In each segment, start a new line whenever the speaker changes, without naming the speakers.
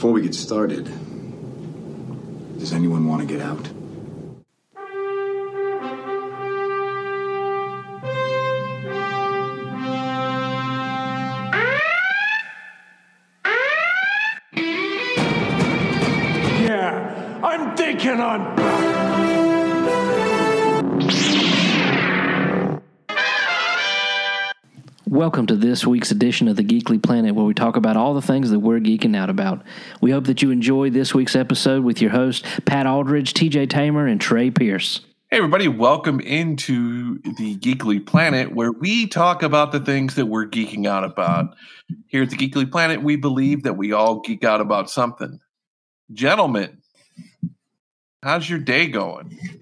Before we get started, does anyone want to get out?
Welcome to this week's edition of the Geekly Planet, where we talk about all the things that we're geeking out about. We hope that you enjoy this week's episode with your hosts, Pat Aldridge, TJ Tamer, and Trey Pierce.
Hey, everybody, welcome into the Geekly Planet, where we talk about the things that we're geeking out about. Here at the Geekly Planet, we believe that we all geek out about something. Gentlemen, how's your day going?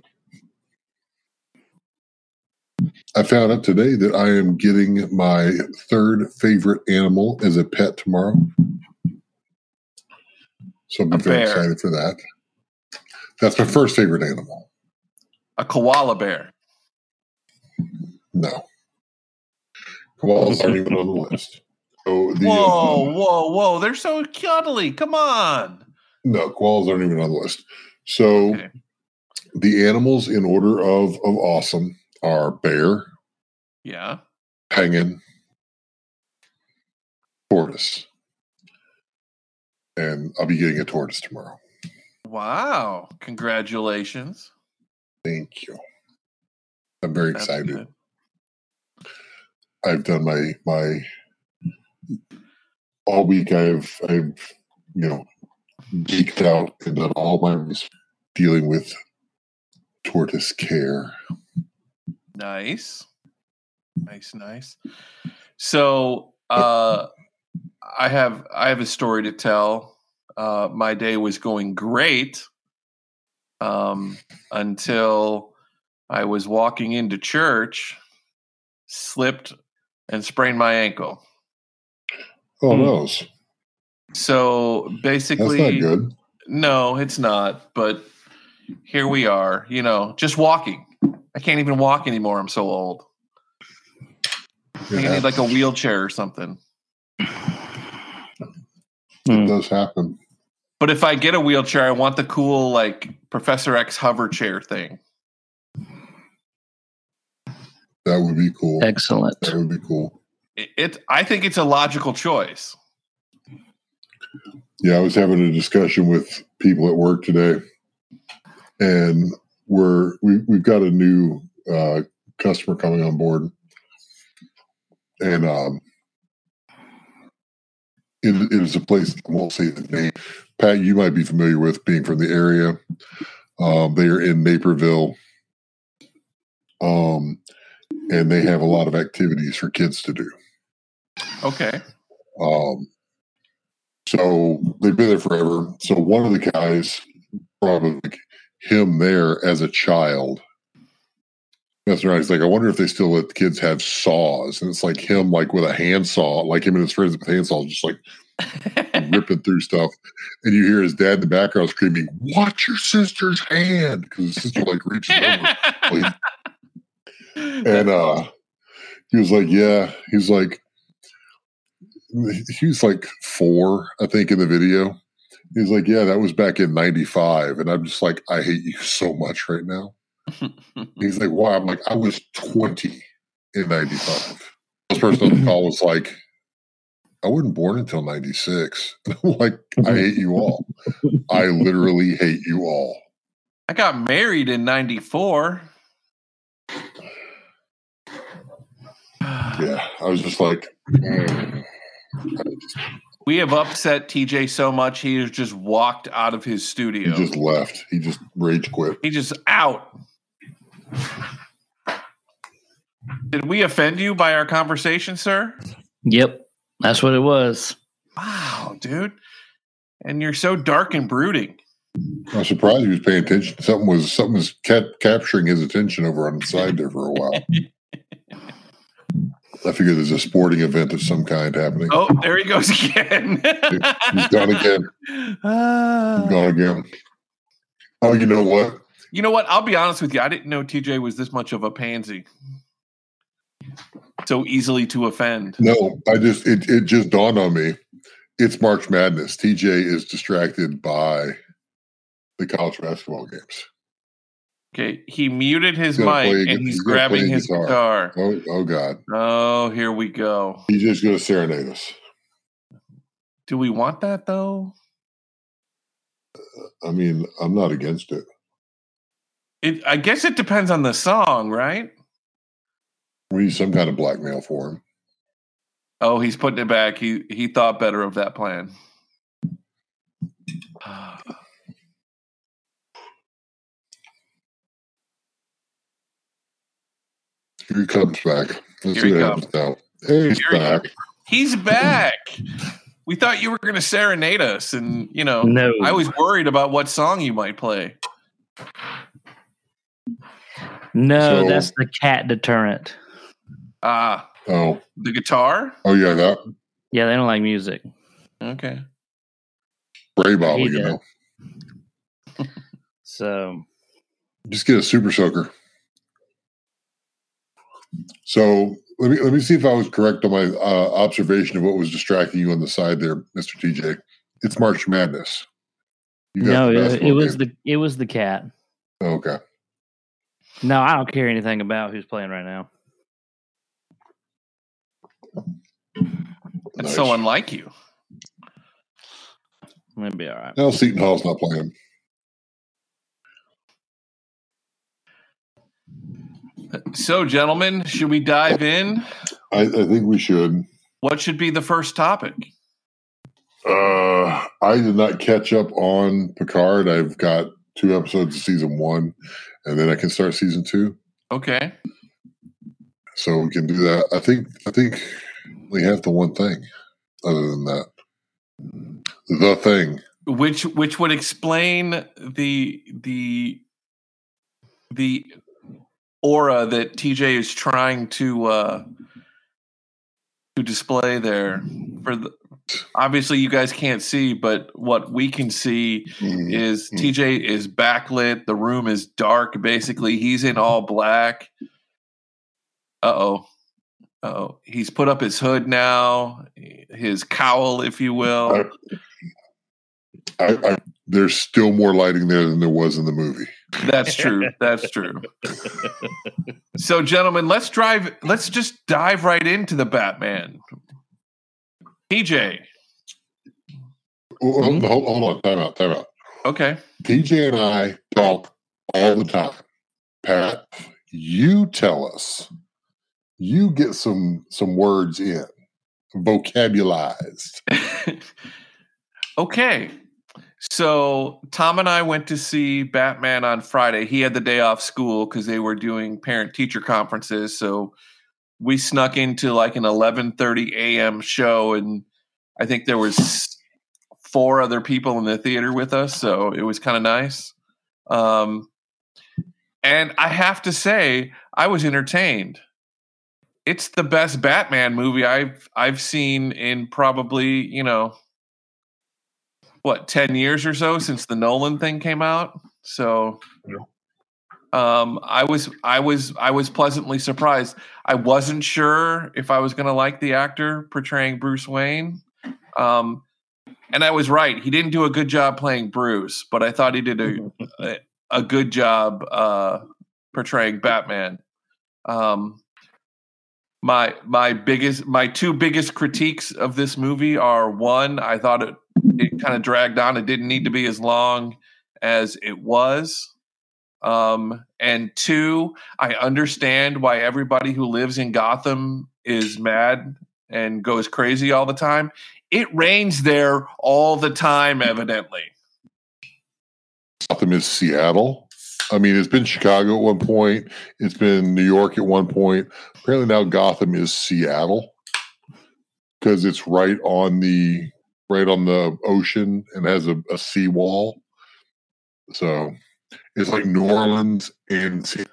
I found out today that I am getting my third favorite animal as a pet tomorrow. So I'm
A
very
bear.
excited for that. That's my first favorite animal.
A koala bear.
No. Koalas aren't even on the list. So the,
Whoa,
uh,
whoa, whoa. They're so cuddly. Come on.
no, koalas aren't even on the list. So
Okay.
the animals in order of, of awesome are bear,
Yeah.
penguin, tortoise. And I'll be getting a tortoise tomorrow.
Wow. Congratulations.
Thank you. I'm very
That's
excited.
good.
I've done my my all week. I've I've you know geeked out and done all my dealing with tortoise care.
Nice. Nice, nice. So uh I have I have a story to tell. Uh my day was going great um until I was walking into church, slipped and sprained my ankle.
Oh
Hmm.
no,
So
that's
basically
not good.
no, it's not, but here we are, you know, just walking. I can't even walk anymore. I'm so old. I think I need like a wheelchair or something.
It hmm. does happen.
But if I get a wheelchair, I want the cool like Professor X hover chair thing.
That would be cool.
Excellent.
That would be cool.
It, it I think it's a logical choice.
Yeah, I was having a discussion with people at work today, and we're we we've got a new uh, customer coming on board, and um, it, it is a place I won't say the name. Pat, you might be familiar with being from the area. Um, they are in Naperville, um, and they have a lot of activities for kids to do.
Okay.
Um, so they've been there forever. So one of the guys probably him there as a child. That's right. He's like, I wonder if they still let kids have saws. And it's like him, like with a handsaw, like him and his friends with handsaws, just like ripping through stuff. And you hear his dad in the background screaming, Watch your sister's hand. Because his sister like reaches over. He- and uh he was like yeah he's like he was like four i think in the video he's like yeah that was back in 95 and i'm just like i hate you so much right now. He's like why? I'm like i was 20 in 95 this person on the call was like i wasn't born until 96 like i hate you all. I literally hate you all.
I got married in 94.
yeah i was just like mm.
We have upset TJ so much he has just walked out of his
he
studio.
just left he just rage quit
He just out. Did we offend you by our conversation, sir?
Yep, that's what it was.
Wow, dude. And you're so dark and brooding.
I'm surprised he was paying attention. Something was something was ca- capturing his attention over on the side there for a while. I figure there's a sporting event of some kind happening.
Oh, there he goes again.
He's gone again.
Ah.
He's gone again. Oh, you know what?
You know what? I'll be honest with you. I didn't know TJ was this much of a pansy. So easily to offend.
No, I just it it just dawned on me. it's March Madness. TJ is distracted by the college basketball games.
Okay, he muted his mic
play
and he's
he's
grabbing his
guitar.
guitar.
Oh, oh God.
Oh, here we go.
He's just going to serenade us.
Do we want that though?
Uh, I mean, I'm not against it.
It, I guess it depends on the song, right?
We need some kind of blackmail for him.
Oh, he's putting it back. He he thought better of that plan. Ah.
Here he comes back. Let's
Here
see
he
what
comes.
happens now. Hey, he's
Here he
back.
He's back. we thought you were going to serenade us, and you know,
No.
I was worried about what song you might play.
No,
So-
that's the cat deterrent.
Ah,
Oh,
the guitar.
oh yeah, that
Yeah, they don't like music.
Okay.
Ray bottle, you know.
So
Just get a super soaker. So let me let me see if I was correct on my uh, observation of what was distracting you on the side there, Mister TJ. It's March Madness.
No, it, it was
game.
the it was the cat.
Oh, okay.
No, I don't care anything about who's playing right now.
That's
Nice.
so unlike you.
It'll be all right.
Now Seton Hall's not playing.
So, gentlemen, should we dive in?
I, I think we should.
What should be the first topic?
Uh, I did not catch up on Picard. I've got two episodes of season one, and then I can start season two.
Okay.
So we can do that. I think. I think we have the one thing. Other than that, the thing.
Which which would explain the the the aura that TJ is trying to uh to display there for the obviously you guys can't see but what we can see
Mhm.
is
Mhm.
TJ is backlit. The room is dark. Basically, he's in all black. Uh oh. Oh, he's put up his hood now, his cowl, if you will.
I, I, there's still more lighting there than there was in the movie.
That's true. That's true. So, gentlemen, let's drive. Let's just dive right into the Batman. TJ.
Oh, oh, hold, hold hold on, time out, time out.
Okay.
PJ and I talk all the time. Pat, you tell us. You get some some words in, vocabularized.
okay. So Tom and I went to see Batman on Friday. He had the day off school because they were doing parent teacher conferences. So we snuck into like an 11:30 a.m. show, and I think there was four other people in the theater with us. So it was kind of nice. Um, and I have to say, I was entertained. It's the best Batman movie I've I've seen in probably you know what 10 years or so since the Nolan thing came out. So um I was I was I was pleasantly surprised. I wasn't sure if I was going to like the actor portraying Bruce Wayne. Um and I was right. He didn't do a good job playing Bruce, but I thought he did a a, a good job uh portraying Batman. Um my my biggest my two biggest critiques of this movie are one, I thought it it kind of dragged on. It didn't need to be as long as it was. Um, and two, I understand why everybody who lives in Gotham is mad and goes crazy all the time. It rains there all the time, evidently.
Gotham is Seattle. I mean, it's been Chicago at one point. It's been New York at one point. Apparently now Gotham is Seattle because it's right on the right on the ocean and has a, a sea wall. So it's like New Orleans and Se-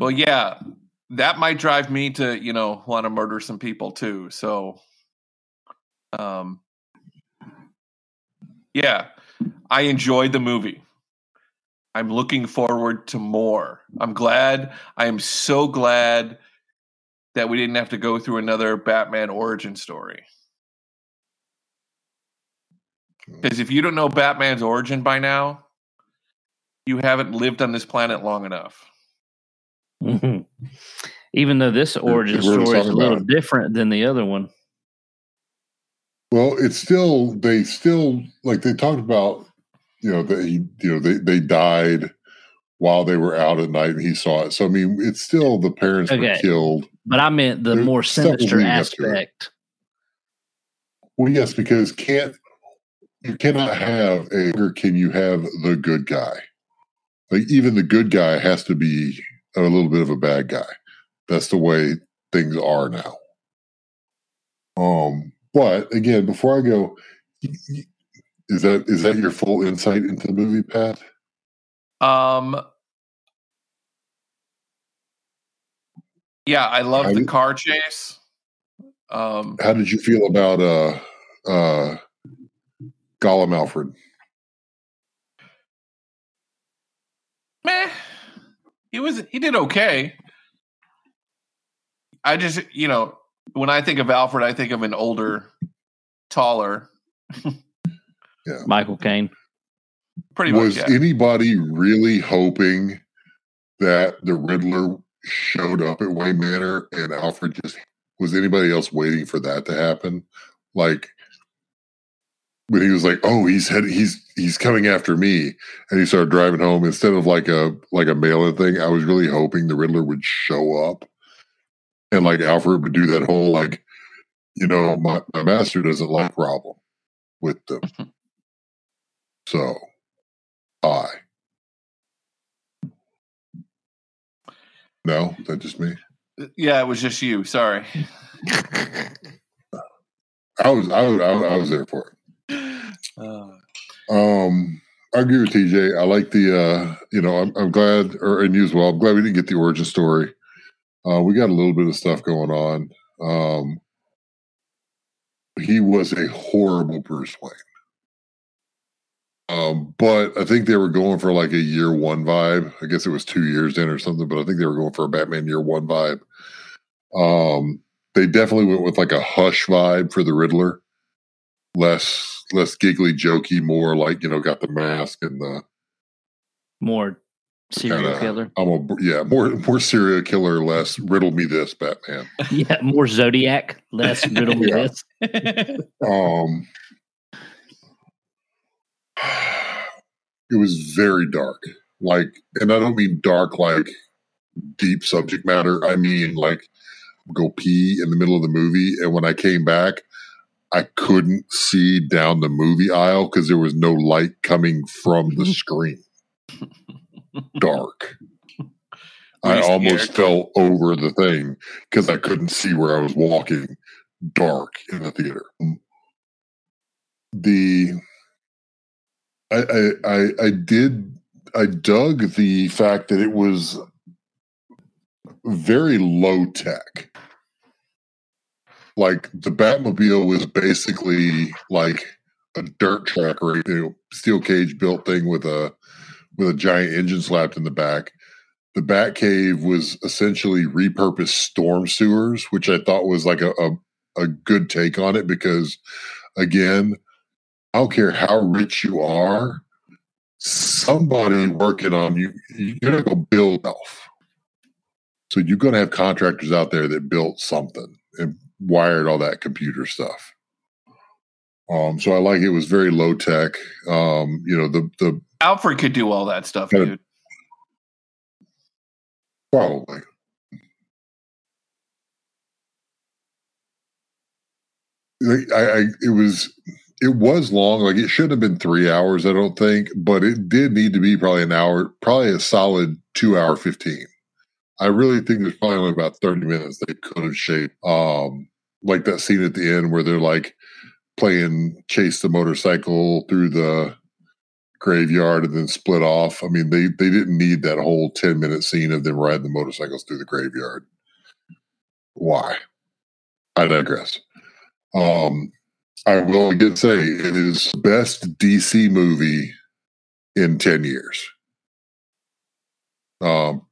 Well, yeah, that might drive me to, you know, want to murder some people too. So, um, yeah, I enjoyed the movie. I'm looking forward to more. I'm glad. I am so glad that we didn't have to go through another Batman origin story. Because if you don't know Batman's origin by now, you haven't lived on this planet long enough.
Mhm. Even though this origin
we're
story is a little
about-
different than the other one.
Well, it's still they still like they talked about, you know, that he you know they they died while they were out at night and he saw it. So I mean, it's still the parents were killed.
But I meant the
There's
more sinister
leading up to it.
aspect.
Well, yes, because can't you cannot have a or can you have the good guy? Like even the good guy has to be a little bit of a bad guy. That's the way things are now. Um, but again, before I go, is that is that your full insight into the movie, Pat?
Um, yeah, I love the car chase. Um,
How did you feel about uh uh Gollum Alfred?
meh, he was he did okay. I just you know when I think of Alfred, I think of an older, taller, yeah.
Michael Caine.
pretty
was
much. Yeah.
anybody really hoping that the Riddler showed up at Wayne Manor and Alfred just was anybody else waiting for that to happen? Like when he was like, "Oh, he's head, he's he's coming after me," and he started driving home instead of like a like a mail-in thing. I was really hoping the Riddler would show up and like Alfred would do that whole like, you know, my, my master doesn't like problem with them. so I. No, is that just me?
Uh, yeah, it was just you. Sorry.
I was I was I was, I was there for it. Um, I agree with TJ. I like the uh, you know, I'm, I'm glad or and you as well. I'm glad we didn't get the origin story. Uh, we got a little bit of stuff going on. Um, he was a horrible Bruce Wayne. Um, but I think they were going for like a year one vibe. I guess it was two years in or something, but I think they were going for a Batman year one vibe. Um, they definitely went with like a hush vibe for the Riddler. Less less giggly jokey, more like, you know, got the mask and the
More serial
kinda-
killer.
I'm a yeah, more more serial killer, less riddle me this, Batman.
Yeah, more Zodiac, less riddle me this.
Um, it was very dark. Like, and I don't mean dark like deep subject matter. I mean like go pee in the middle of the movie, and when I came back, I couldn't see down the movie aisle because there was no light coming from the screen. Dark. I almost fell over the thing because I couldn't see where I was walking. Dark in the theater. Mm. The I I I, I did I dug the fact that it was very low tech. Like the Batmobile was basically like a dirt track or know, steel cage built thing with a with a giant engine slapped in the back. The Batcave was essentially repurposed storm sewers, which I thought was like a, a, a good take on it because again, I don't care how rich you are, somebody working on you, you're gonna go build elf. So you're gonna have contractors out there that built something and wired all that computer stuff. Um, so I like it was very low tech. Um, you know, the the
Alfred could do all that stuff,
Kinda-
dude.
Probably. I, I it was it was long. Like it shouldn't have been three hours, I don't think, but it did need to be probably an hour, probably a solid two hour fifteen. I really think there's probably only about thirty minutes they could have shaped. Um, like that scene at the end where they're like playing chase the motorcycle through the graveyard and then split off. I mean, they they didn't need that whole ten minute scene of them riding the motorcycles through the graveyard. Why? I digress. Um, I will again say it is the best DC movie in ten years. Um,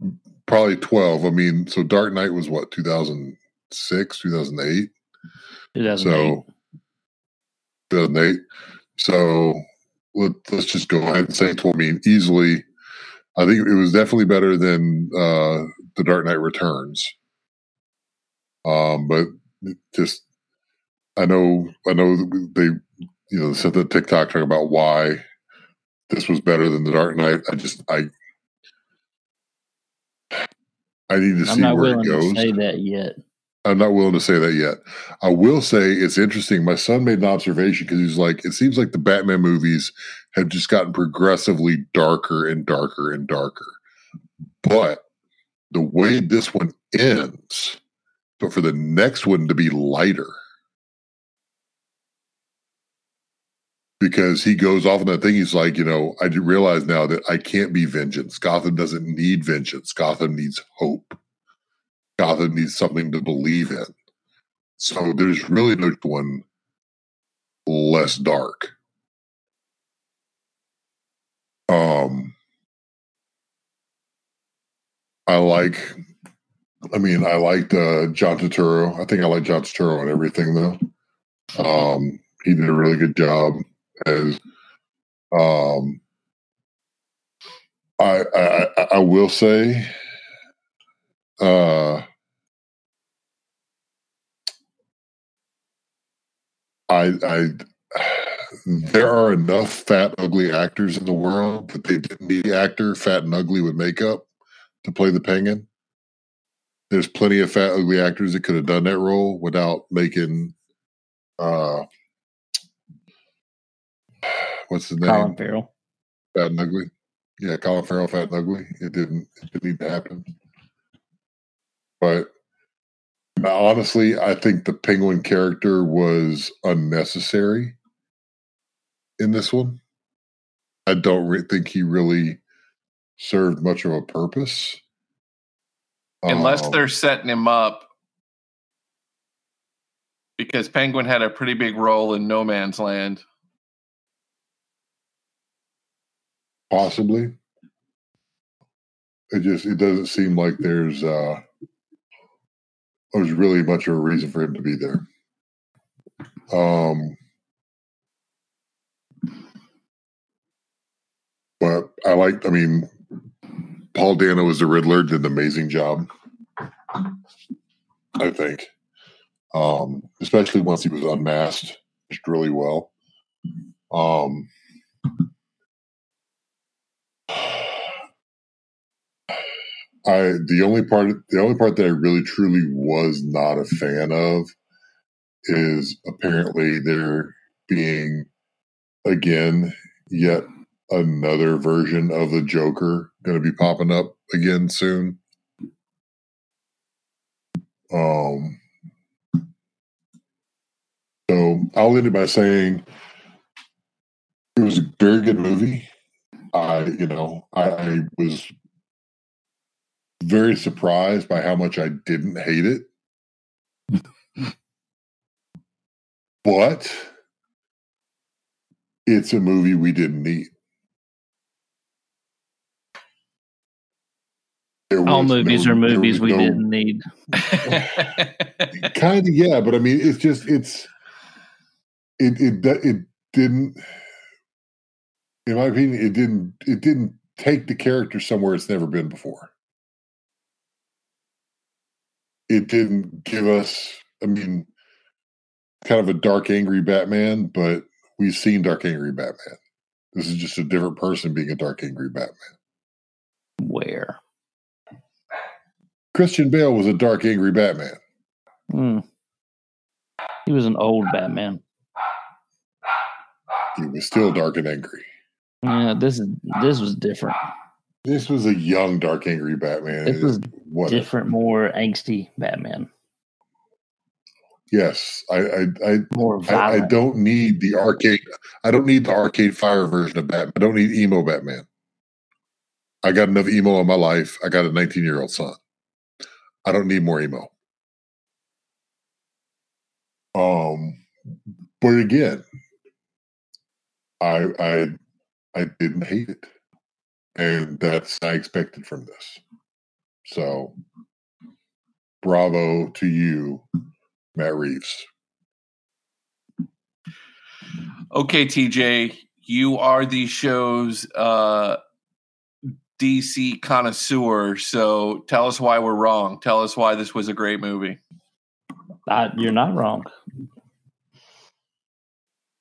probably twelve. I mean, so Dark Knight was what two thousand six, two thousand eight.
2008.
So 2008. So let, us just go ahead and say, I mean, easily, I think it was definitely better than uh, The Dark Knight Returns. Um, but just, I know, I know they, you know, said the TikTok talking about why this was better than The Dark Knight. I just, I, I need to see
I'm not
where
willing
it goes.
to say that yet.
I'm not willing to say that yet. I will say it's interesting. My son made an observation because he's like, it seems like the Batman movies have just gotten progressively darker and darker and darker. But the way this one ends, but for the next one to be lighter. Because he goes off on that thing, he's like, you know, I realize now that I can't be vengeance. Gotham doesn't need vengeance. Gotham needs hope. Gotham needs something to believe in. So there's really no one less dark. Um, I like. I mean, I liked uh, John Turturro. I think I like John Turturro and everything, though. Um, he did a really good job as. Um, I I, I will say, uh, I, I, there are enough fat, ugly actors in the world that they didn't need the actor fat and ugly with makeup to play the penguin. There's plenty of fat, ugly actors that could have done that role without making, uh, what's his name?
Colin Farrell.
Fat and ugly. Yeah, Colin Farrell, fat and ugly. It didn't. It didn't need to happen. But honestly, I think the penguin character was unnecessary in this one. I don't re- think he really served much of a purpose.
Unless
Um,
they're setting him up because Penguin had a pretty big role in No Man's Land.
Possibly, it just it doesn't seem like there's uh there's really much of a reason for him to be there. Um, but I like. I mean, Paul Dano as the Riddler did an amazing job. I think, um, especially once he was unmasked, just really well. Um, I the only part the only part that I really truly was not a fan of is apparently there being again yet another version of the Joker going to be popping up again soon. Um so I'll end it by saying it was a very good movie. I, you know, I, I was very surprised by how much I didn't hate it. but it's a movie we didn't need. There
All movies
no-
are movies we
no-
didn't need.
kind of yeah but i mean it's just it's it it do- it didn't in my opinion it didn't it didn't take the character somewhere it's never been before it didn't give us i mean kind of a dark angry batman but we've seen dark angry batman this is just a different person being a dark angry batman
Where?
christian bale was a dark angry batman
Hmm. He was an old Batman.
he was still dark and angry
Yeah, this is this was different.
this was a young dark angry batman
This was
what
Different, more angsty Batman.
Yes, I I I,
More
I. I don't need the arcade. I don't need the arcade fire version of Batman. I don't need emo Batman. I got enough emo in my life. I got a 19 year old son. I don't need more emo. Um, but again, I I I didn't hate it, and that's I expected from this. So, bravo to you, Matt Reeves.
Okay, TJ, you are the show's uh, DC connoisseur. So tell us why we're wrong. Tell us why this was a great movie.
I, you're not wrong.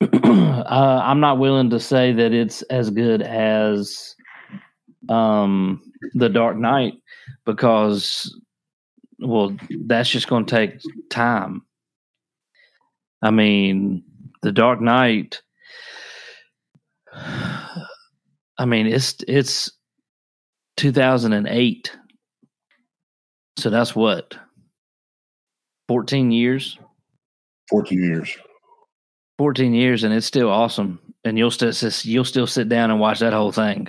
uh, I'm not willing to say that it's as good as um, The Dark Knight because, well, that's just going to take time. I mean, The Dark Knight. I mean, it's it's 2008. So that's what 14 years.
14 years.
14 years and it's still awesome. And you'll still you'll still sit down and watch that whole thing.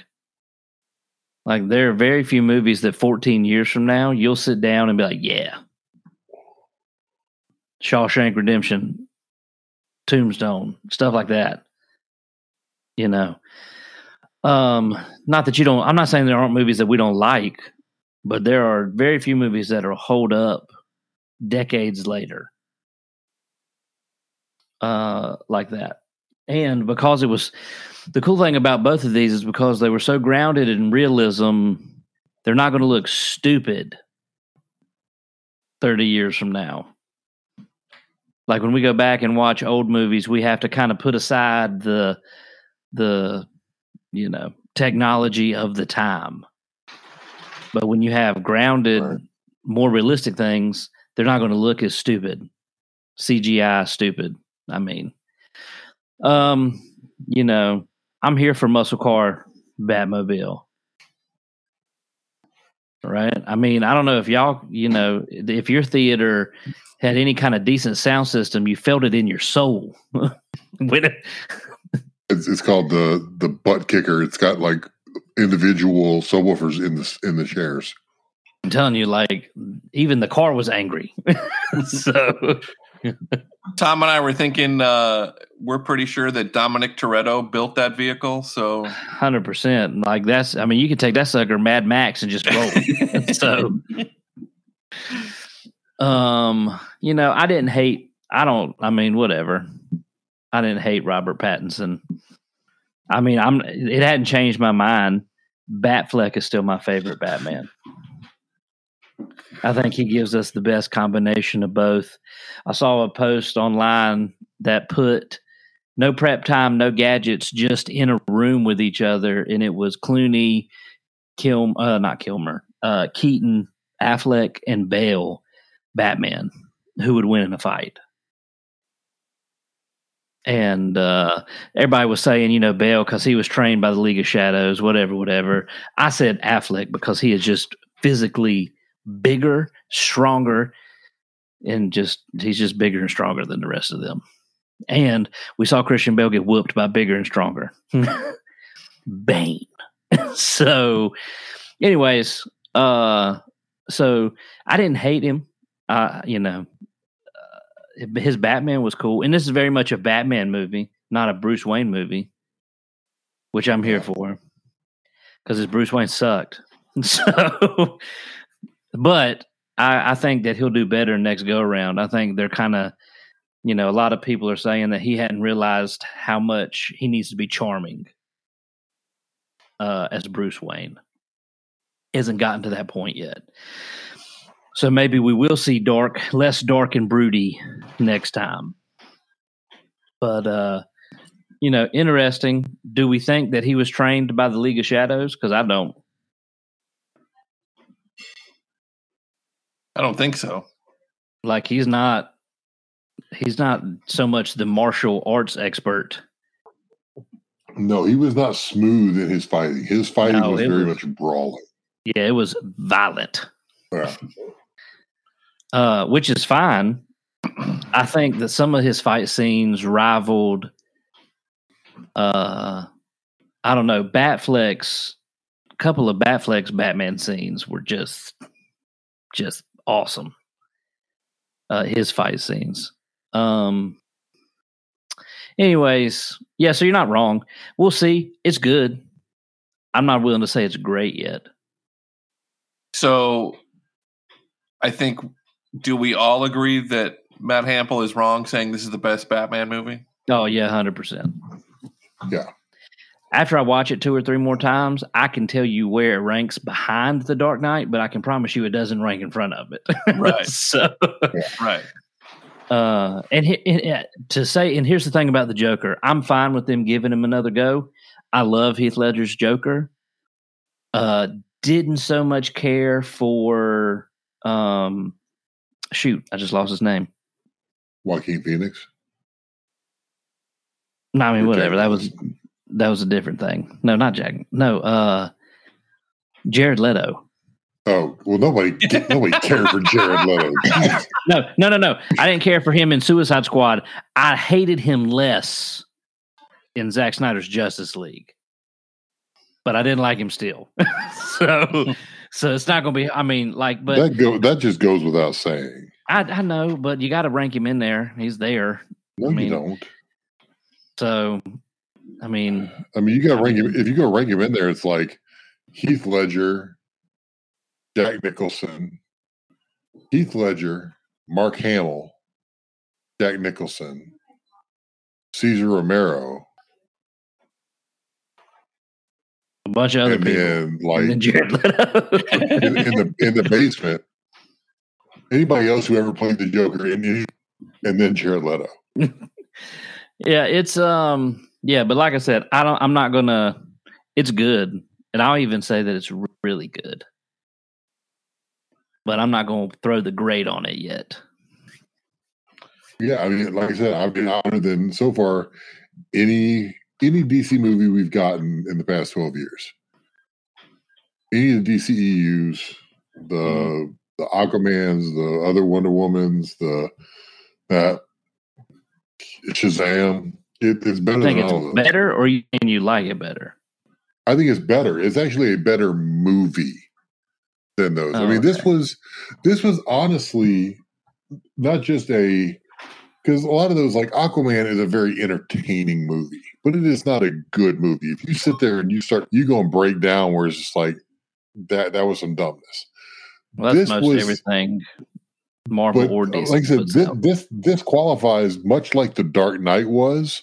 Like there are very few movies that 14 years from now you'll sit down and be like yeah. Shawshank redemption tombstone stuff like that you know. Um not that you don't i'm not saying there aren't movies that we don't like but there are very few movies that will hold up decades later uh, like that. And because it was the cool thing about both of these is because they were so grounded in realism, they're not going to look stupid 30 years from now. Like when we go back and watch old movies, we have to kind of put aside the the you know, technology of the time. But when you have grounded
Right.
more realistic things, they're not going to look as stupid. CGI stupid. I mean, um, you know, I'm here for muscle car Batmobile. Right? I mean, I don't know if y'all, you know, if your theater had any kind of decent sound system, you felt it in your soul. it,
It's, it's called the the butt kicker. It's got like individual subwoofers in the in the chairs.
I'm telling you, like, even the car was angry. so,
Tom and I were thinking uh, we're pretty sure that Dominic Toretto built that vehicle. So
hundred percent. Like that's. I mean, you could take that sucker, Mad Max, and just roll. so, um, you know, I didn't hate. I don't. I mean, whatever. I didn't hate Robert Pattinson. I mean, I'm. It hadn't changed my mind. Batfleck is still my favorite Batman. I think he gives us the best combination of both. I saw a post online that put no prep time, no gadgets, just in a room with each other, and it was Clooney, Kilm, uh, not Kilmer, uh, Keaton, Affleck, and Bale, Batman, who would win in a fight. And uh, everybody was saying, you know, Bale because he was trained by the League of Shadows, whatever, whatever. I said Affleck because he is just physically bigger, stronger, and just he's just bigger and stronger than the rest of them. And we saw Christian Bale get whooped by bigger and stronger. Bane. so, anyways, uh, so I didn't hate him. Uh, you know, uh, his Batman was cool, and this is very much a Batman movie, not a Bruce Wayne movie, which I'm here for because his Bruce Wayne sucked. So, but I, I think that he'll do better next go around. I think they're kind of, you know, a lot of people are saying that he hadn't realized how much he needs to be charming uh, as Bruce Wayne. Hasn't gotten to that point yet. So maybe we will see dark, less dark and broody next time. But uh, you know, interesting. Do we think that he was trained by the League of Shadows? Because I don't.
I don't think so.
Like he's not. He's not so much the martial arts expert.
No, he was not smooth in his fighting. His fighting
No,
was very
was-
much brawling.
Yeah, it was violent.
Yeah.
uh, which is fine. I think that some of his fight scenes rivaled, uh, I don't know, Batfleck's. A couple of Batfleck's Batman scenes were just, just awesome. Uh, his fight scenes. Um. Anyways, yeah. So you're not wrong. We'll see. It's good. I'm not willing to say it's great yet.
So I think, do we all agree that Matt Hample is wrong saying this is the best Batman movie?
Oh yeah, hundred percent.
Yeah.
After I watch it two or three more times, I can tell you where it ranks behind The Dark Knight, but I can promise you it doesn't rank in front of it.
Right.
so,
Right.
uh, and, he- and, to say, and here's the thing about the Joker, I'm fine with them giving him another go. I love Heath Ledger's Joker. Uh, didn't so much care for, um, shoot, I just lost his name.
Joaquin Phoenix.
No, I mean whatever. That was
Nicholson.
That was a different thing. No, not Jack. No, uh, Jared Leto.
Oh well, nobody nobody cared for Jared Leto.
No, no, no, no. I didn't care for him in Suicide Squad. I hated him less in Zack Snyder's Justice League, but I didn't like him still. so, so it's not going to be. I mean, like, but
that go that just goes without saying.
I, I know, but you got to rank him in there. He's there.
No,
I mean-
you don't.
So, I mean,
I mean, you got to rank him. If you go rank him in there, it's like Heath Ledger, Jack Nicholson, Heath Ledger, Mark Hamill, Jack Nicholson, Cesar Romero,
a bunch of other
and
people.
then
and
like
then Jared Leto.
in, in the in the basement, anybody else who ever played the Joker, and, and then Jared Leto.
Yeah, it's um yeah, but like I said, I don't I'm not gonna it's good. And I'll even say that it's really good. But I'm not gonna throw the grade on it yet.
Yeah, I mean, like I said, I've been honored than so far any any DC movie we've gotten in the past twelve years. Any of the DCEUs, the the Aquamans, the other Wonder Womans, the that Shazam. It, it's better
I think it's better or you and you like it better.
I think it's better. It's actually a better movie than those. I
Oh,
mean, this was this was honestly not just a because a lot of those like Aquaman is a very entertaining movie, but it is not a good movie. If you sit there and you start you go and break down where it's just like that that was some dumbness.
Well that's
This
most
was-
everything Marvel
But
or
uh,
DC.
like I said, this, this this qualifies much like the Dark Knight was.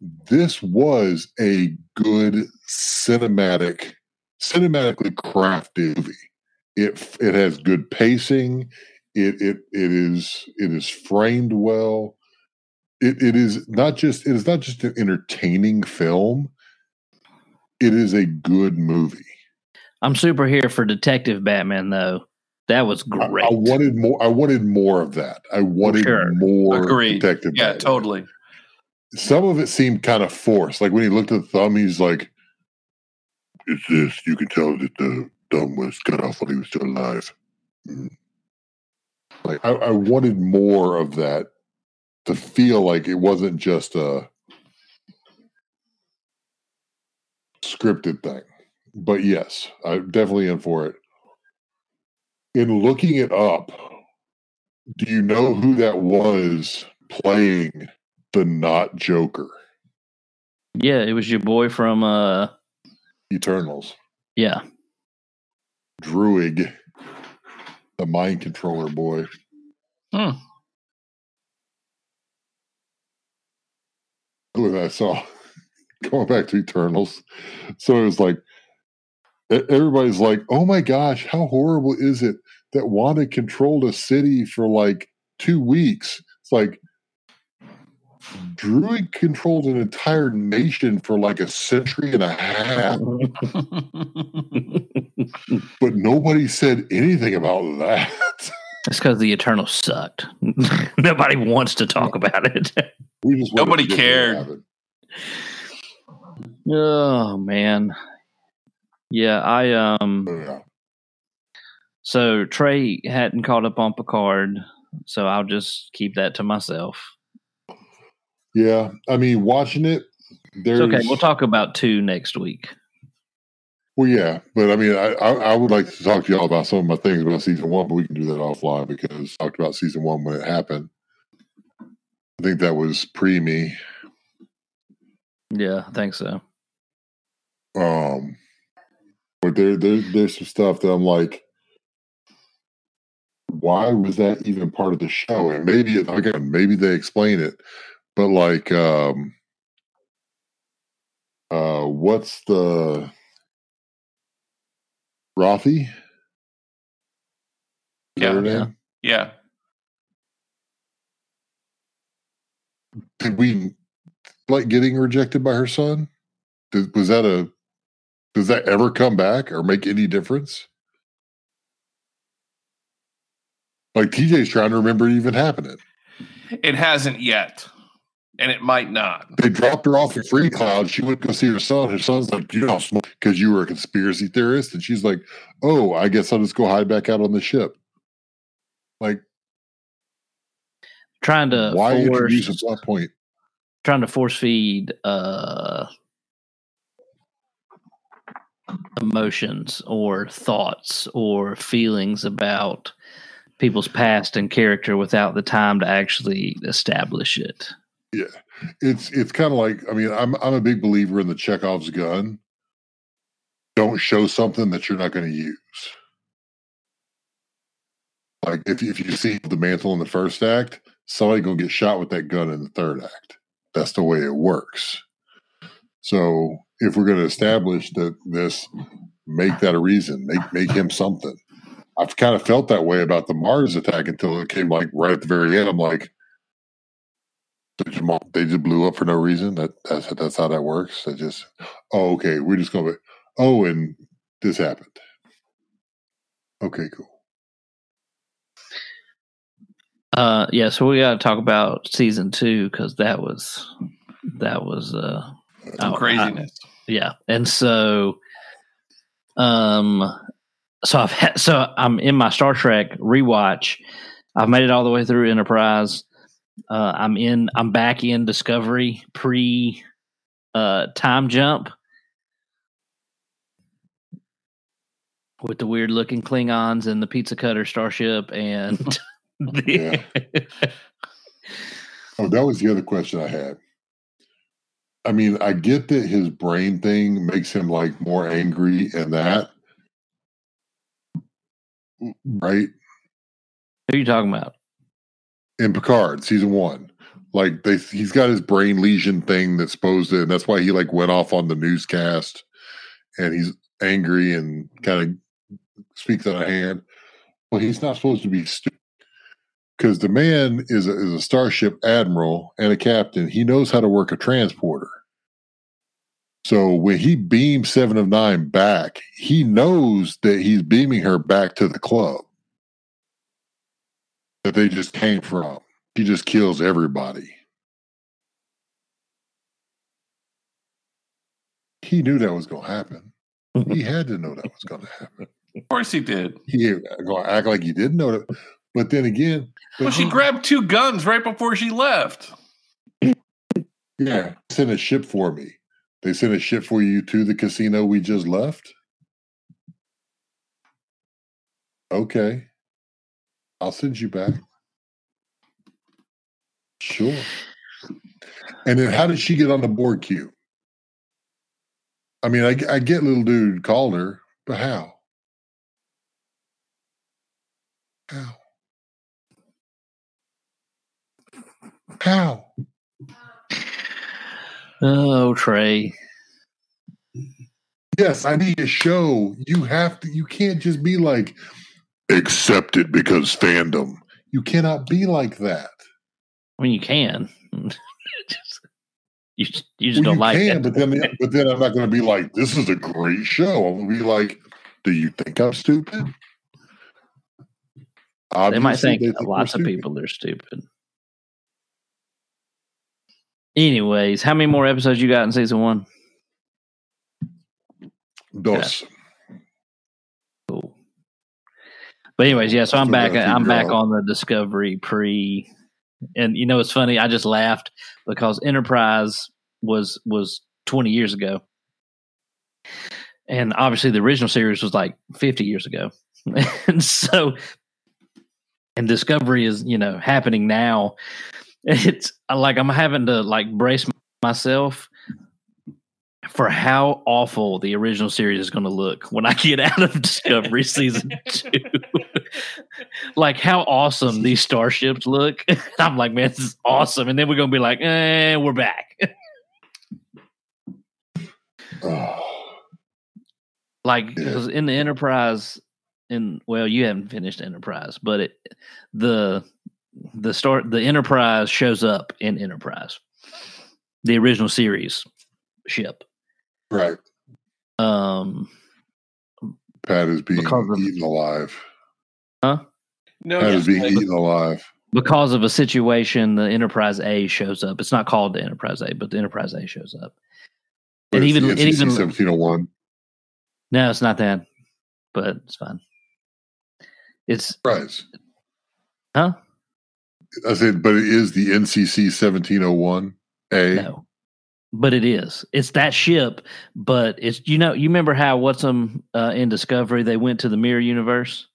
This was a good cinematic, cinematically crafted movie. It it has good pacing. It it it is it is framed well. It it is not just it is not just an entertaining film. It is a good movie.
I'm super here for Detective Batman though. That was
I,
great.
I wanted more. I wanted more of that. I wanted
sure.
more
Agreed.
detective.
Yeah,
Batman.
totally.
Some of it seemed kind of forced. Like when he looked at the thumb, he's like, "It's this." You can tell that the thumb was cut off while he was still alive. Mm. Like I, I wanted more of that to feel like it wasn't just a scripted thing. But yes, I'm definitely in for it. In looking it up, do you know who that was playing the not Joker?
yeah, it was your boy from uh
Eternals.
yeah.
Druig, the mind controller boy.
Hmm.
Look, I saw going back to Eternals. So it was like everybody's like, "Oh my gosh, how horrible is it that Wanda controlled a city for like two weeks?" It's like Druig controlled an entire nation for like a century and a half, but nobody said anything about that.
It's because the Eternal sucked. Nobody wants to talk about it.
We just
Nobody
to
cared.
to have it.
oh man. Yeah, I um
So, yeah.
so Trey hadn't caught up on Picard, so I'll just keep that to myself.
Yeah, I mean, watching it, there's
It's okay. We'll talk about two next week.
Well, yeah, but I mean, I, I I would like to talk to y'all about some of my things about season one, but we can do that offline because I talked about season one when it happened. I think that was pre me.
Yeah, I think so.
Um, but there, there, there's some stuff that I'm like, why was that even part of the show? And maybe, it- again, maybe they explain it, but like, um, uh, what's the Raffi?
Yeah.
Yeah.
Yeah.
Did we like getting rejected by her son? Did, was that a? Does that ever come back or make any difference? Like TJ's trying to remember it even happening.
It hasn't yet, and it might not.
They dropped her off at Freecloud. She went to go see her son. Her son's like, "You don't smoke because you were a conspiracy theorist," and she's like, "Oh, I guess I'll just go hide back out on the ship." Like,
Trying to
why introduce
force
a plot point?
trying to force feed uh emotions or thoughts or feelings about people's past and character without the time to actually establish it.
Yeah, it's it's kind of like I mean I'm I'm a big believer in the Chekhov's gun. Don't show something that you're not going to use. Like if if you see the mantle in the first act, somebody gonna get shot with that gun in the third act. That's the way it works. So if we're going to establish that this, make that a reason. Make make him something. I've kind of felt that way about the Mars attack until it came like right at the very end. I'm like, they just, they just blew up for no reason. That that's that's how that works. They just, oh okay, we're just gonna. Oh, and this happened. Okay, cool.
Uh yeah, so we got to talk about season 2 cuz that was that was uh
Some
Oh, I-
craziness.
yeah and so um so i've had so i'm in my star trek rewatch i've made it all the way through enterprise uh i'm in i'm back in discovery pre uh time jump with the weird looking klingons and the pizza cutter starship and the,
Oh, that was the other question I had. I mean, I get that his brain thing makes him like more angry and that, right?
who are you talking about
In Picard, season one, like they, he's got his brain lesion thing that's supposed to, and that's why he like went off on the newscast, and he's angry and kind of speaks out of hand. Well, he's not supposed to be stupid because the man is a, is a starship admiral and a captain. He knows how to work a transporter. So when he beams Seven of Nine back, he knows that he's beaming her back to the club that they just came from. He just kills everybody. He knew that was going to happen. He had to know that was going to happen.
Of course he did.
He ain't going to act like he didn't know that. But then again,
Well, she grabbed two guns right before she left.
Yeah, sent a ship for me. They sent a ship for you to the casino we just left. Okay, I'll send you back. Sure. And then, how did she get on the Borg cube? I mean, I, I get little dude called her, but how? How? How?
oh trey
Yes, I need a show. You have to. You can't just be like accept it because fandom. You cannot be like that.
I mean, you can. Just- you just, you just
Well,
don't
you
like
can,
it.
but then but then I'm not going to be like this is a great show. I'm going to be like, do you think I'm stupid?
They might think,
we're
lots of people are stupid. Anyways, how many more episodes you got in season one?
Dos.
But anyways, yeah. So I'm back. I'm back on the Discovery pre, and you know it's funny. I just laughed because Enterprise was was 20 years ago, and obviously the original series was like 50 years ago, and so and Discovery is you know happening now. It's like I'm having to like brace myself for how awful the original series is going to look when I get out of Discovery season two. Like how awesome these starships look. I'm like, man, this is awesome. And then we're going to be like, eh, we're back. Like because in the Enterprise, in well, you haven't finished Enterprise, but it the the start the Enterprise shows up in Enterprise, the original series ship.
right.
Um,
Pat is being eaten alive.
No,
Pat is being
yes,
eaten alive.
because of a situation, the Enterprise A shows up. It's not called the Enterprise A, but the Enterprise A shows up.
But
And
it's
even
the
it
NCC
even
1701.
no, it's not that, but it's fine. It's
Right.
huh?
I said, but it is the NCC 1701 A.
No, but it is. It's that ship, but it's you know you remember how what's them uh, in Discovery they went to the mirror universe.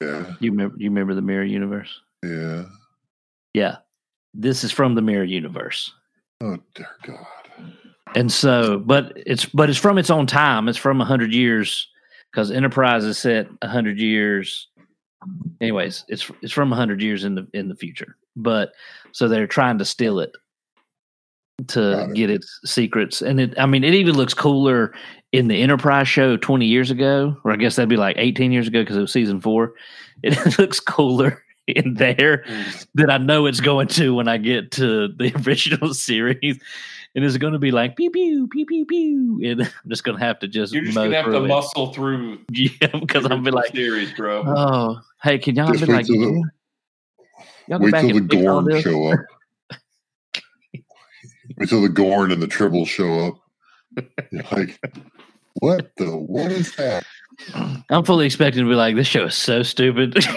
Yeah.
You remember? You remember the mirror universe?
Yeah.
Yeah, this is from the mirror universe.
Oh, dear God.
And so, but it's but it's from its own time. It's from a hundred years because Enterprise is set a hundred years. Anyways, it's it's from a hundred years in the in the future. But so they're trying to steal it to
it.
get its secrets. And it, I mean, it even looks cooler in the Enterprise show twenty years ago, or I guess that'd be like eighteen years ago because it was season four. It looks cooler in there mm. that I know it's going to when I get to the original series. And it's going to be like pew pew pew pew pew, and I'm just going to have to just
You're just gonna have to
it.
muscle through
yeah, because I'm be like,
series, bro.
oh, hey, can y'all
Just
be
wait
like,
till the-
y'all
Wait
back
till the
and fix all
Gorn show up. Wait till the Gorn and the Tribble show up. You're like, what the? What is that?
I'm fully expecting to be like, this show is so stupid.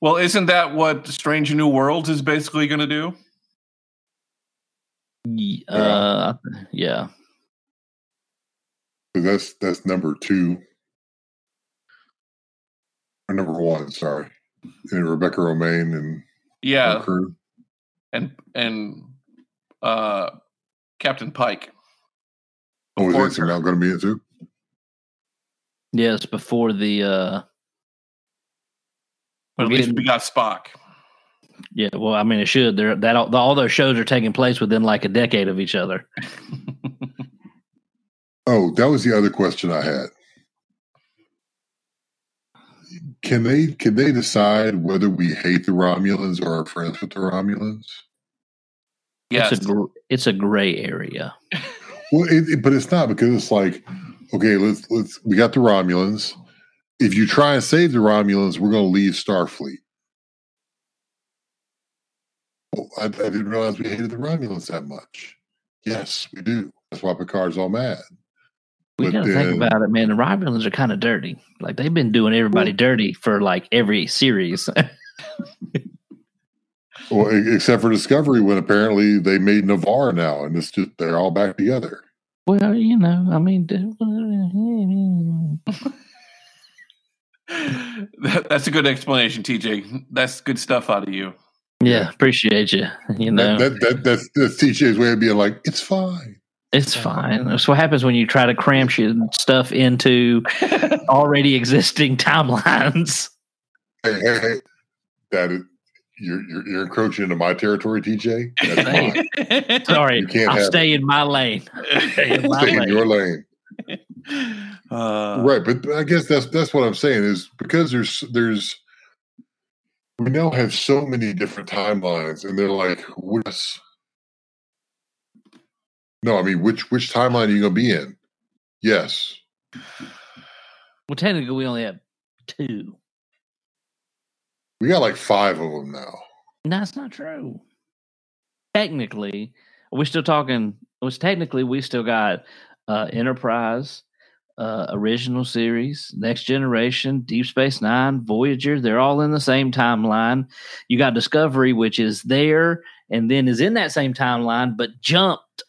Well, isn't that what Strange New Worlds is basically going to do?
Yeah. uh, yeah,
'Cause that's that's number two. Or number one, sorry. And Rebecca Romijn and her
Yeah,
crew.
and and uh, Captain Pike.
Oh, is
Before
Anson Mount going to be in it too?
yes, before the uh,
But at least we got Spock.
yeah. Well, I mean, it should. They're that all, all those shows are taking place within like a decade of each other.
Oh, that was the other question I had. Can they can they decide whether we hate the Romulans or are friends with the Romulans?
yes,
It's a gr- it's a gray area.
Well, it, it- but it's not because it's like, okay, let's let's we got the Romulans. If you try and save the Romulans, we're going to leave Starfleet. Oh, I, I didn't realize we hated the Romulans that much. Yes, we do. That's why Picard's all mad.
We gotta think about it, man. The Romulans are kind of dirty. Like they've been doing everybody dirty for like every series.
Well, except for Discovery, when apparently they made Ni'Var now, and it's just they're all back together.
Well, you know, I mean,
That- that's a good explanation, TJ. That's good stuff out of you.
yeah, appreciate you. You know,
That, that, that that's that's TJ's way of being like, it's fine.
it's fine. That's what happens when you try to cram shit stuff into already existing timelines.
Hey, hey, hey, that is you're you're, you're encroaching into my territory, TJ. That's.
Sorry,
You can't
I'll
have
stay in my lane. Stay in my
Stay in your lane.
uh,
right but i guess that's that's what i'm saying is because there's there's we now have so many different timelines and they're like which no i mean which which timeline are you going to be in yes
Well, technically, we only have two.
We got like five of them now
No, that's not true. Technically, we're still talking. Was technically we still got uh, Enterprise, uh, original series, Next Generation, Deep Space Nine, Voyager. They're all in the same timeline. You got Discovery, which is there and then is in that same timeline, but jumped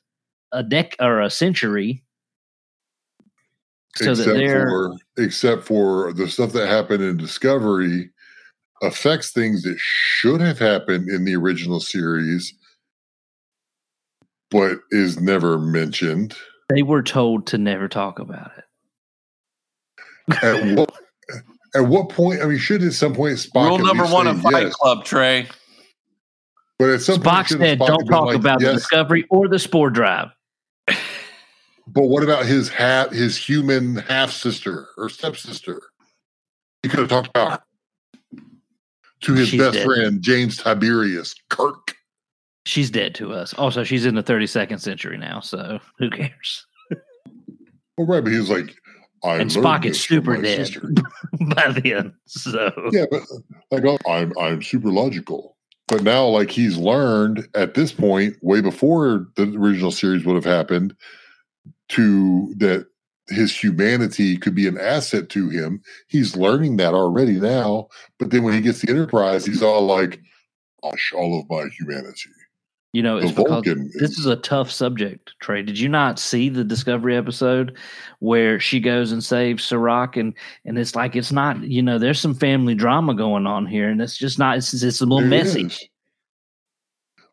a deck or a century. So that
except
they're
for except for the stuff that happened in discovery affects things that should have happened in the original series but is never mentioned
they were told to never talk about it.
at what at what point? I mean, should at some point Spock
Rule number one of Fight
yes?
Club, Trey.
But at some point,
Spock
shouldn't
said,
Spock
"Don't talk
like,
about the discovery or the spore drive."
But what about his half, his human half sister or stepsister? He could have talked about to his
She's
best
dead.
friend James Tiberius Kirk.
She's dead to us. Also, she's in the 32nd century now, so who cares?
Well, right, but he was like, I
and Spock is super dead
sister.
by then. So
Yeah, but like oh, I'm I'm super logical. But now, like he's learned at this point, way before the original series would have happened, to that his humanity could be an asset to him. He's learning that already now. But then when he gets the Enterprise, he's all like, "Gosh, all of my humanity."
you know,
The
it's because this
is-
a tough subject, Trey. Did you not see the Discovery episode where she goes and saves Sarek and and it's like it's not, you know, there's some family drama going on here, and it's just not. It's, it's a little messy.
is.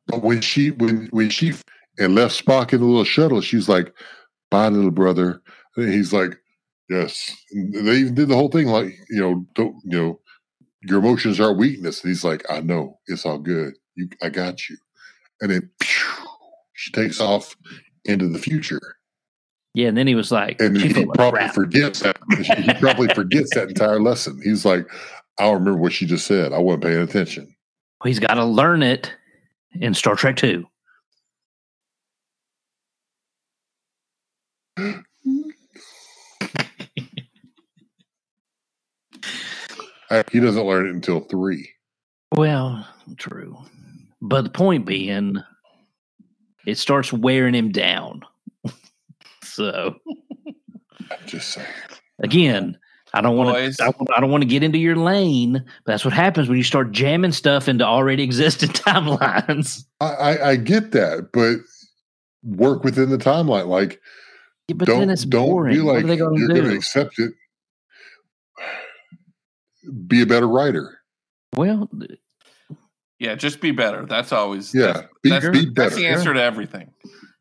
But when she when when she and left Spock in the little shuttle, she's like, "Bye, little brother." And he's like, "Yes." And they even did the whole thing like, you know, don't you know, your emotions are weakness. And he's like, "I know, it's all good. You, I got you." And then phew, she takes off into the future,
Yeah, and then he was like,
and he probably
crap."
forgets that. He probably forgets that entire lesson. He's like, "I don't remember what she just said. I wasn't paying attention."
He's got to learn it in Star Trek Two.
He doesn't learn it until three.
Well, true. But the point being, it starts wearing him down. so I'm
Just saying.
again, I don't want to. I, I don't want to get into your lane. But that's what happens when you start jamming stuff into already existing timelines.
I, I, I get that, but work within the timeline. Like,
Yeah, but
don't
then it's
don't
boring.
be like
what are they going
you're going to accept it. Be a better writer.
Well,
Yeah, just be better. That's always
Yeah,
That's,
be,
that's,
be
that's the answer to everything.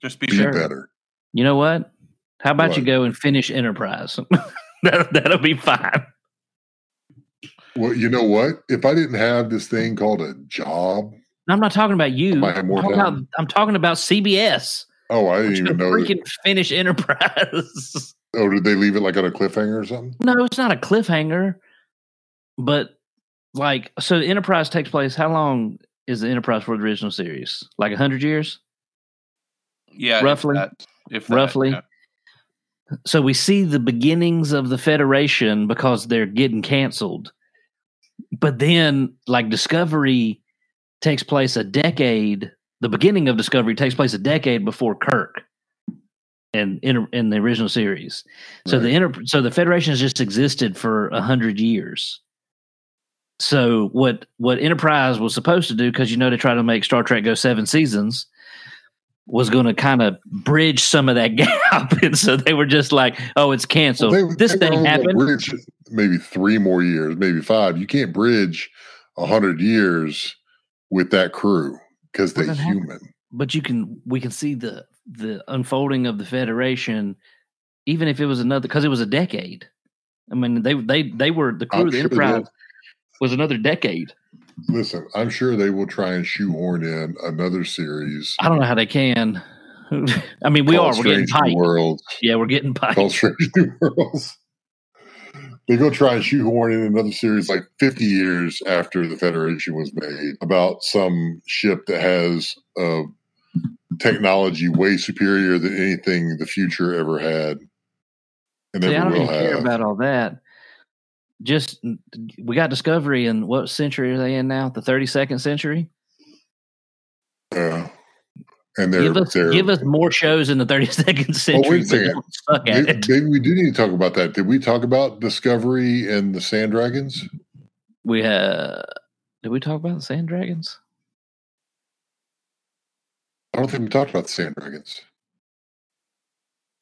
Just be,
Be
better.
better.
you know what? How about you go and finish Enterprise? that, that'll be fine.
Well, you know what? If I didn't have this thing called a job,
I'm not talking about you. I'm
more
talking, about, I'm talking about CBS.
oh, I didn't even
can
know. That,
freaking finish Enterprise.
oh, did they leave it like on a cliffhanger or something?
no, it's not a cliffhanger, but like, so the Enterprise takes place. How long is the Enterprise for the original series? Like hundred years?
Yeah, if
Roughly.
that- If that,
Roughly.
yeah.
So we see the beginnings of the Federation because they're getting canceled, but then like Discovery takes place a decade. The beginning of Discovery takes place a decade before Kirk, and in in the original series. So the inter, so the Federation has just existed for a hundred years. So what what Enterprise was supposed to do, because you know they try to make Star Trek go seven seasons, was going to kind of bridge some of that gap, and so they were just like, "Oh, it's canceled.
Well, they-
this
they
thing happened."
Bridge maybe three more years, maybe five. You can't bridge a hundred years with that crew because they're human.
but you can we can see the the unfolding of the federation even if it was another because it was a decade i mean they they they were the crew
I'm
of the
sure
enterprise was another decade.
Listen, I'm sure they will try and shoehorn in another series.
i don't know how they can. I mean we
called
are we're getting
New
yeah we're getting
Called
piped
Strange New Worlds. They go try and shoehorn in another series like 50 years after the Federation was made about some ship that has uh, technology way superior than anything the future ever had. And
See, i don't even care about all that just we got discovery and what century are they in now the 32nd century
Yeah. and they're,
give us
they're
give us more shows in the 32nd century
wait a second. maybe, maybe we do need to talk about that. Did we talk about Discovery and the Sand Dragons?
We uh did we talk about the sand dragons?
I don't think we talked about the Sand Dragons.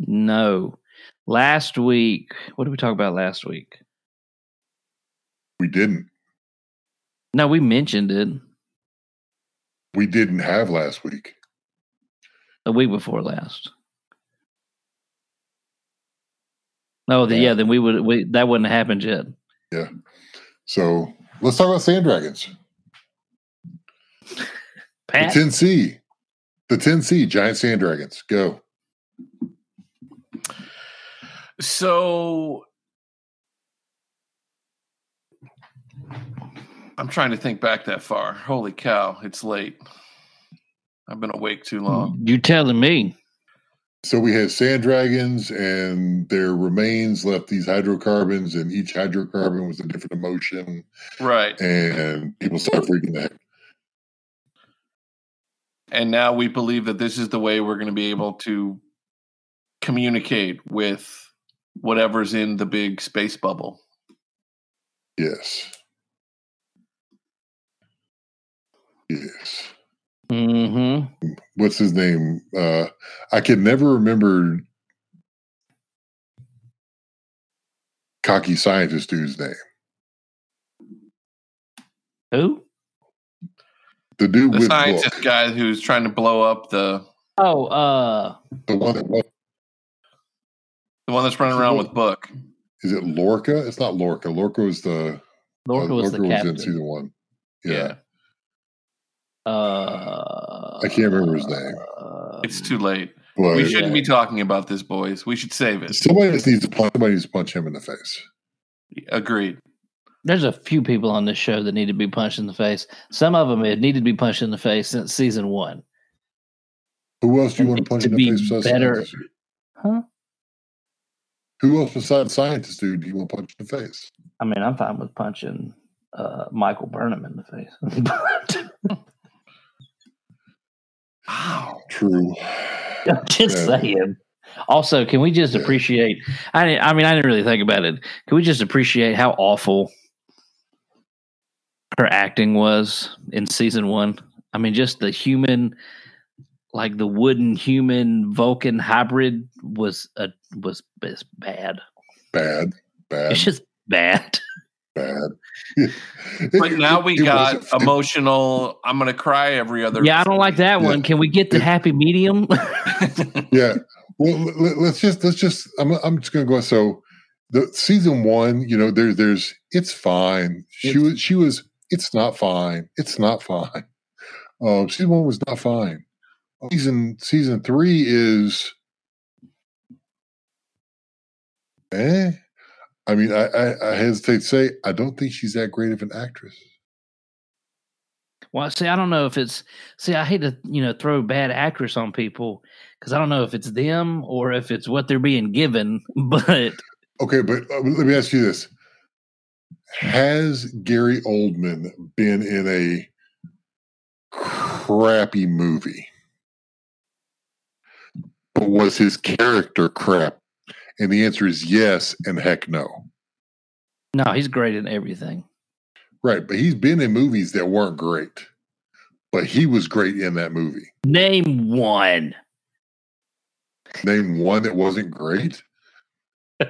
No. Last week, what did we talk about last week?
We didn't.
No, we mentioned it
We didn't have last week.
The week before last. No, the,
Yeah.
yeah, then we would we that wouldn't have happened yet. Yeah.
So let's talk about Sand Dragons. The 10C. The 10C, giant sand dragons. Go.
So I'm trying to think back that far. Holy cow, it's late. I've been awake too long.
you telling me?
So we had sand dragons, and their remains left these hydrocarbons, and each hydrocarbon was a different emotion,
Right.
and people start freaking the heck.
And now we believe that this is the way we're going to be able to communicate with whatever's in the big space bubble.
Yes. Yes.
Mm-hmm.
What's his name? Uh, I can never remember cocky scientist dude's name.
Who?
The dude
The
with
scientist
book.
guy who's trying to blow up the
Oh, uh,
The one that was,
the one that's running around with book.
is it Lorca? It's not Lorca. Lorca was the
Lorca
uh,
was the
in
captain.
season one. Yeah.
Yeah.
Uh,
I can't remember his name.
uh,
It's too late.
But
We shouldn't be talking about this, boys. We should save it.
somebody just needs to punch somebody needs to punch him in the face.
Agreed.
There's a few people on this show that need to be punched in the face. Some of them have needed to be punched in the face since season one.
Who else do you want to punch
to
in the
be
face besides
better-
scientist?
Huh?
Who else besides scientist dude do you want to punch in the face?
I mean, I'm fine with punching uh, Michael Burnham in the face.
Wow.
True.
I'm just
Yeah.
saying. Also, can we just appreciate? I didn't- I mean, I didn't really think about it. Can we just appreciate how awful her acting was in season one? I mean, just the human, like the wooden human Vulcan hybrid was a was was bad.
Bad. Bad.
It's just bad.
bad.
But now we
It
got
wasn't-
emotional. I'm going to cry every other.
Yeah, I don't like that
Yeah.
one. Can we get the
Yeah.
happy medium?
Yeah. Well, let, us just let's just. I'm I'm just gonna go. So, the season one, you know, there's there's it's fine. She
It's-
was she was. It's not fine. It's not fine. Um, season one was not fine. Season season three is. Eh. I mean, I, I I hesitate to say I don't think she's that great of an actress.
Well, see, I don't know if it's see. I hate to you know throw bad actress on people because I don't know if it's them or if it's what they're being given. But
Okay, but uh, let me ask you this: Has Gary Oldman been in a crappy movie? But was his character crap? And the answer is yes and heck no.
no, he's great in everything.
Right, but he's been in movies that weren't great. But he was great in that movie.
Name one.
Name one that wasn't great.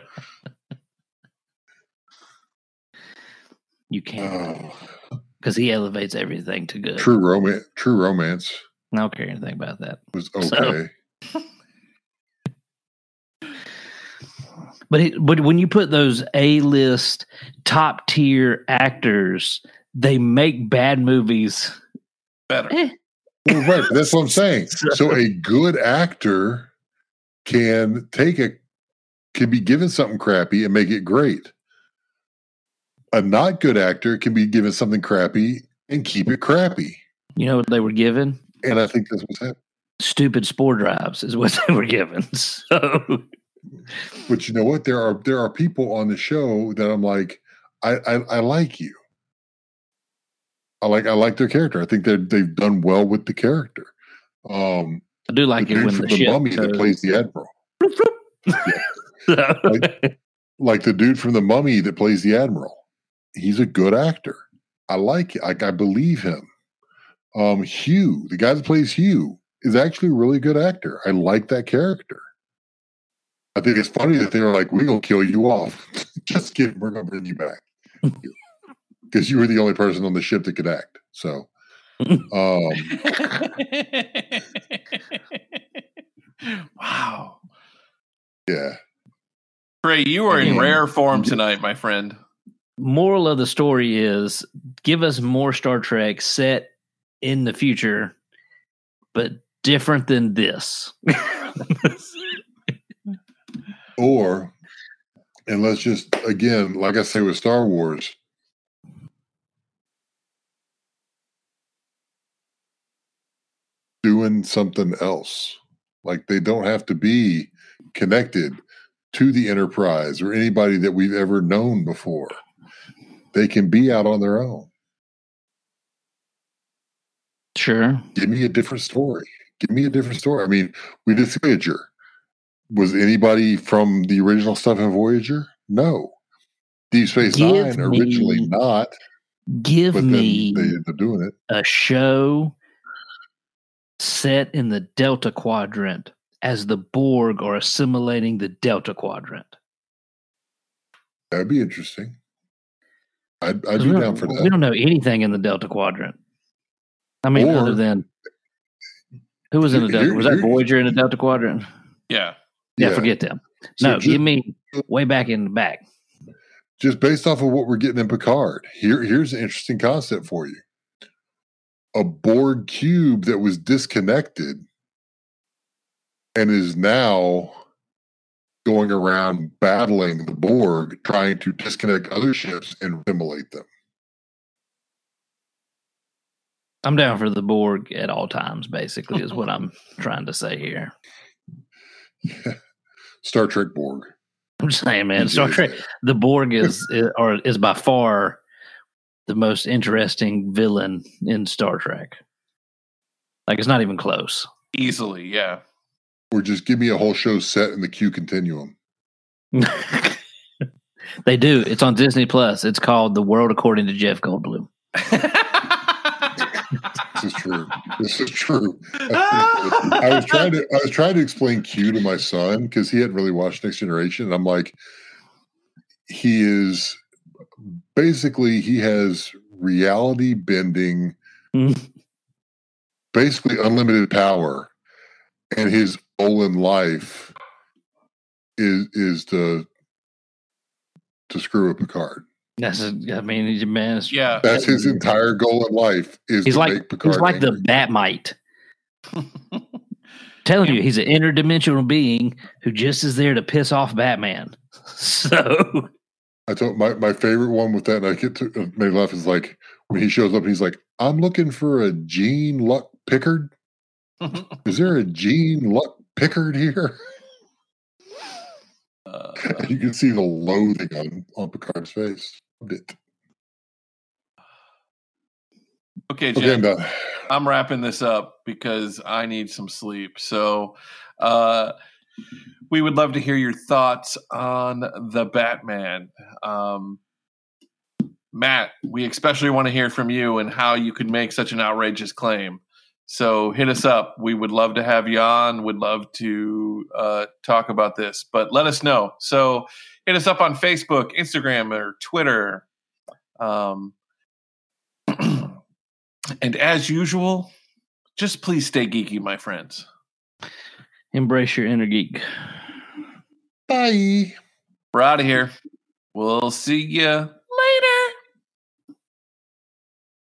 You can't uh,
Oh,
because he elevates everything to good.
true romance. True romance
I don't care anything about that.
It was
So-
okay.
But it, but when you put those A list top tier actors, they make bad movies.
Better.
Eh,
Well, right. That's what I'm saying.
So-
So a good actor can take a can be given something crappy and make it great. A not good actor can be given something crappy and keep it crappy.
You know what they were given?
And I think that's what's happening.
Stupid spore drives is what they were given. So
But you know what? There are there are people on the show that I'm like, I I, I like you. I like I like their character. I think they they've done well with the character. Um,
I do like
the
it when the,
the mummy that plays the admiral.
So-
Like- like the dude from the mummy that plays the admiral he's a good actor i like it like i believe him um hugh the guy that plays hugh is actually a really good actor i like that character i think it's funny that they were like we're gonna kill you off just kidding we're gonna bring you back because you were the only person on the ship that could act so um
wow.
yeah
Trey, you are in
Yeah.
rare form tonight, my friend.
moral of the story is give us more Star Trek set in the future but different than this.
Or, and let's just again, like I say with Star Wars, doing something else. Like they don't have to be connected to the Enterprise or anybody that we've ever known before. They can be out on their own.
Sure.
Give me a different story. Give me a different story. I mean, we did Voyager. Was anybody from the original stuff in Voyager? No. Deep Space
Give
Nine originally not,
Give
but
me
then they ended up doing it.
a show set in the Delta Quadrant as the Borg are assimilating the Delta Quadrant.
That'd be interesting. I'd, I'd
'Cause
be
we,
down
don't,
for that.
we don't know anything in the Delta Quadrant. I mean,
Or-
other than who was in the Delta?
here-
Was that Voyager in the Delta Quadrant?
Yeah.
Yeah,
Yeah.
forget them.
So
no,
just,
give me way back in the back.
just based off of what we're getting in Picard, here here's an interesting concept for you. A Borg cube that was disconnected and is now going around battling the Borg, trying to disconnect other ships and assimilate them.
I'm down for the Borg at all times, basically, is what I'm trying to say here.
Star Trek Borg.
I'm just saying, man, Star Trek, the Borg is, is or is by far the most interesting villain in Star Trek. Like it's not even close.
Easily, yeah.
Or just give me a whole show set in the Q continuum.
they do. It's on Disney Plus. It's called The World According to Jeff Goldblum.
This is true. this is true. I was trying to I was trying to explain Q to my son because he hadn't really watched Next Generation, and I'm like, he is basically he has reality bending,
Mm.
basically unlimited power, and his goal in life is is to to screw up Picard.
That's, a, I mean, he's a man.
yeah.
That's his entire goal in life is
He's
to
like
make Picard.
he's like
angry.
the Bat-Mite. Telling you, he's an interdimensional being who just is there to piss off Batman. So
I told my, my favorite one with that, and I get to uh, made me laugh is like when he shows up he's like, I'm looking for a Gene Luck Pickard. Is there a Gene Luck Pickard here?
Uh,
you can see the loathing on, on Picard's face. It.
okay,
Okay, I'm.
I'm wrapping this up because I need some sleep. So, uh, we would love to hear your thoughts on the Batman. Um, Matt, we especially want to hear from you and how you could make such an outrageous claim. So hit us up. We would love to have you on. Would love to uh, talk about this, but let us know. So hit us up on Facebook, Instagram, or Twitter. Um, and as usual, just please stay geeky, my friends.
embrace your inner geek.
Bye.
We're out of here. We'll see ya.